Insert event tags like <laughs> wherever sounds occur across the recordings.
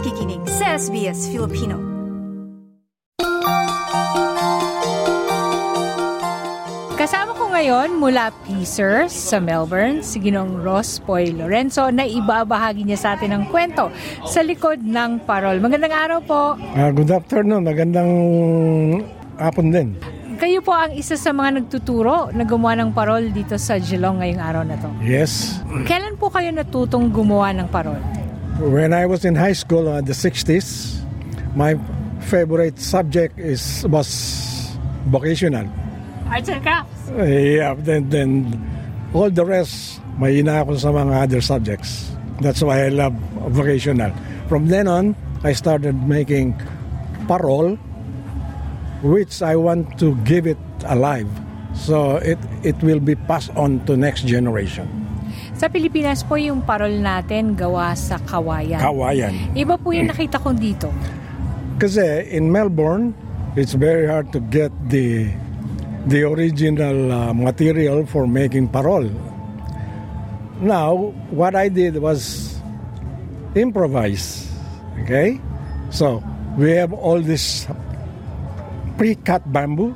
nakikinig sa SBS Filipino. Kasama ko ngayon mula PISER sa Melbourne, si Ginong Ross Poy Lorenzo na ibabahagi niya sa atin ang kwento sa likod ng parol. Magandang araw po. Ah, good afternoon. Magandang hapon din. Kayo po ang isa sa mga nagtuturo na gumawa ng parol dito sa Geelong ngayong araw na to. Yes. Kailan po kayo natutong gumawa ng parol? When I was in high school in the 60s, my favorite subject is was vocational. Arts and crafts. Yeah, then, then all the rest, may ina ako sa mga other subjects. That's why I love vocational. From then on, I started making parol, which I want to give it alive. So it, it will be passed on to next generation. Sa Pilipinas po yung parol natin gawa sa kawayan. Kawayan. Iba po yung nakita ko dito. Kasi in Melbourne, it's very hard to get the the original uh, material for making parol. Now, what I did was improvise. Okay? So, we have all this pre-cut bamboo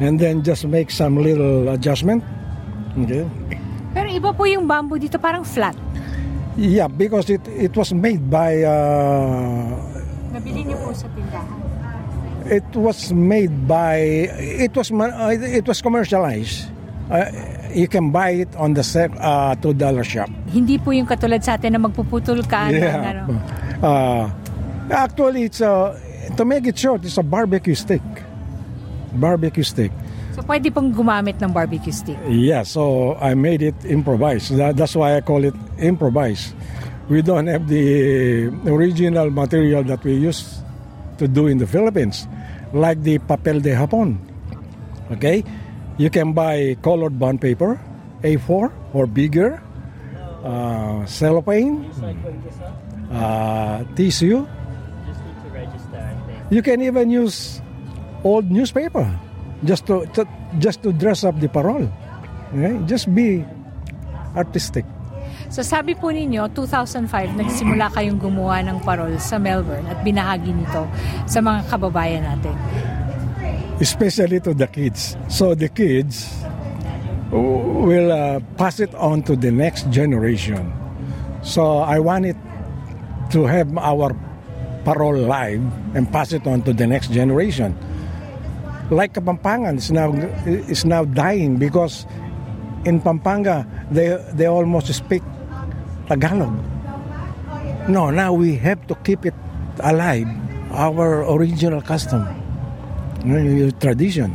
and then just make some little adjustment. Okay? Pero iba po yung bamboo dito parang flat. Yeah, because it it was made by uh, Nabili niyo po sa tindahan. It was made by it was uh, it was commercialized. Uh, you can buy it on the uh, two dollar shop. Hindi po yung katulad sa atin na magpuputol ka ng ano. Uh, actually, it's a to make it short. It's a barbecue stick. Barbecue stick. So pwede pong gumamit ng barbecue stick. Yeah. So I made it improvised. That, that's why I call it improvised. We don't have the original material that we used to do in the Philippines, like the papel de Japon. Okay, you can buy colored bond paper, A4 or bigger, uh, cellophane, uh, tissue. You can even use old newspaper just to, to just to dress up the parole. Okay? Just be artistic. So sabi po ninyo, 2005, nagsimula kayong gumawa ng parol sa Melbourne at binahagi nito sa mga kababayan natin. especially to the kids. So the kids will uh, pass it on to the next generation. So I want it to have our parole live and pass it on to the next generation. Like Kapampangan is now is now dying because in Pampanga they they almost speak Tagalog. No, now we have to keep it alive, our original custom, yung tradition.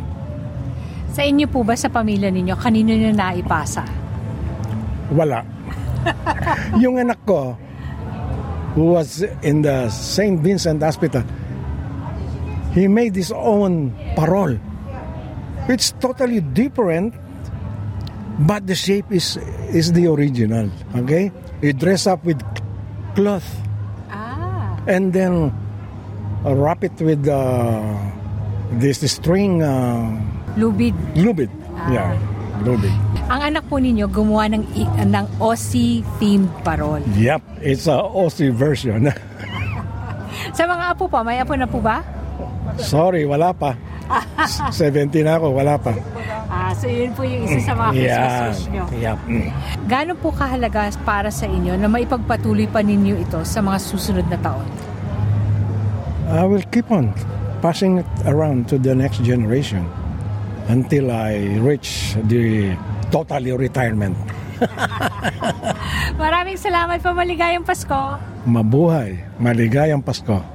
Sa inyo po ba sa pamilya ninyo, kanino nyo naipasa? Wala. <laughs> yung anak ko, who was in the St. Vincent Hospital, he made his own parole. It's totally different, but the shape is is the original. Okay, he dress up with cloth Ah. and then uh, wrap it with uh, this string uh, Lubid. lubid. Yeah, lubid. Ang anak po ninyo gumawa ng, ng Aussie-themed parol. Yep, it's a Aussie version. <laughs> Sa mga apo pa, may apo na po ba? Sorry, wala pa. <laughs> 17 ako, wala pa. Ah, so yun po yung isa sa mga Christmas wish nyo. Mm. Gaano po kahalaga para sa inyo na maipagpatuloy pa ninyo ito sa mga susunod na taon? I will keep on passing it around to the next generation until I reach the totally retirement. <laughs> Maraming salamat po. Maligayang Pasko. Mabuhay, maligayang Pasko.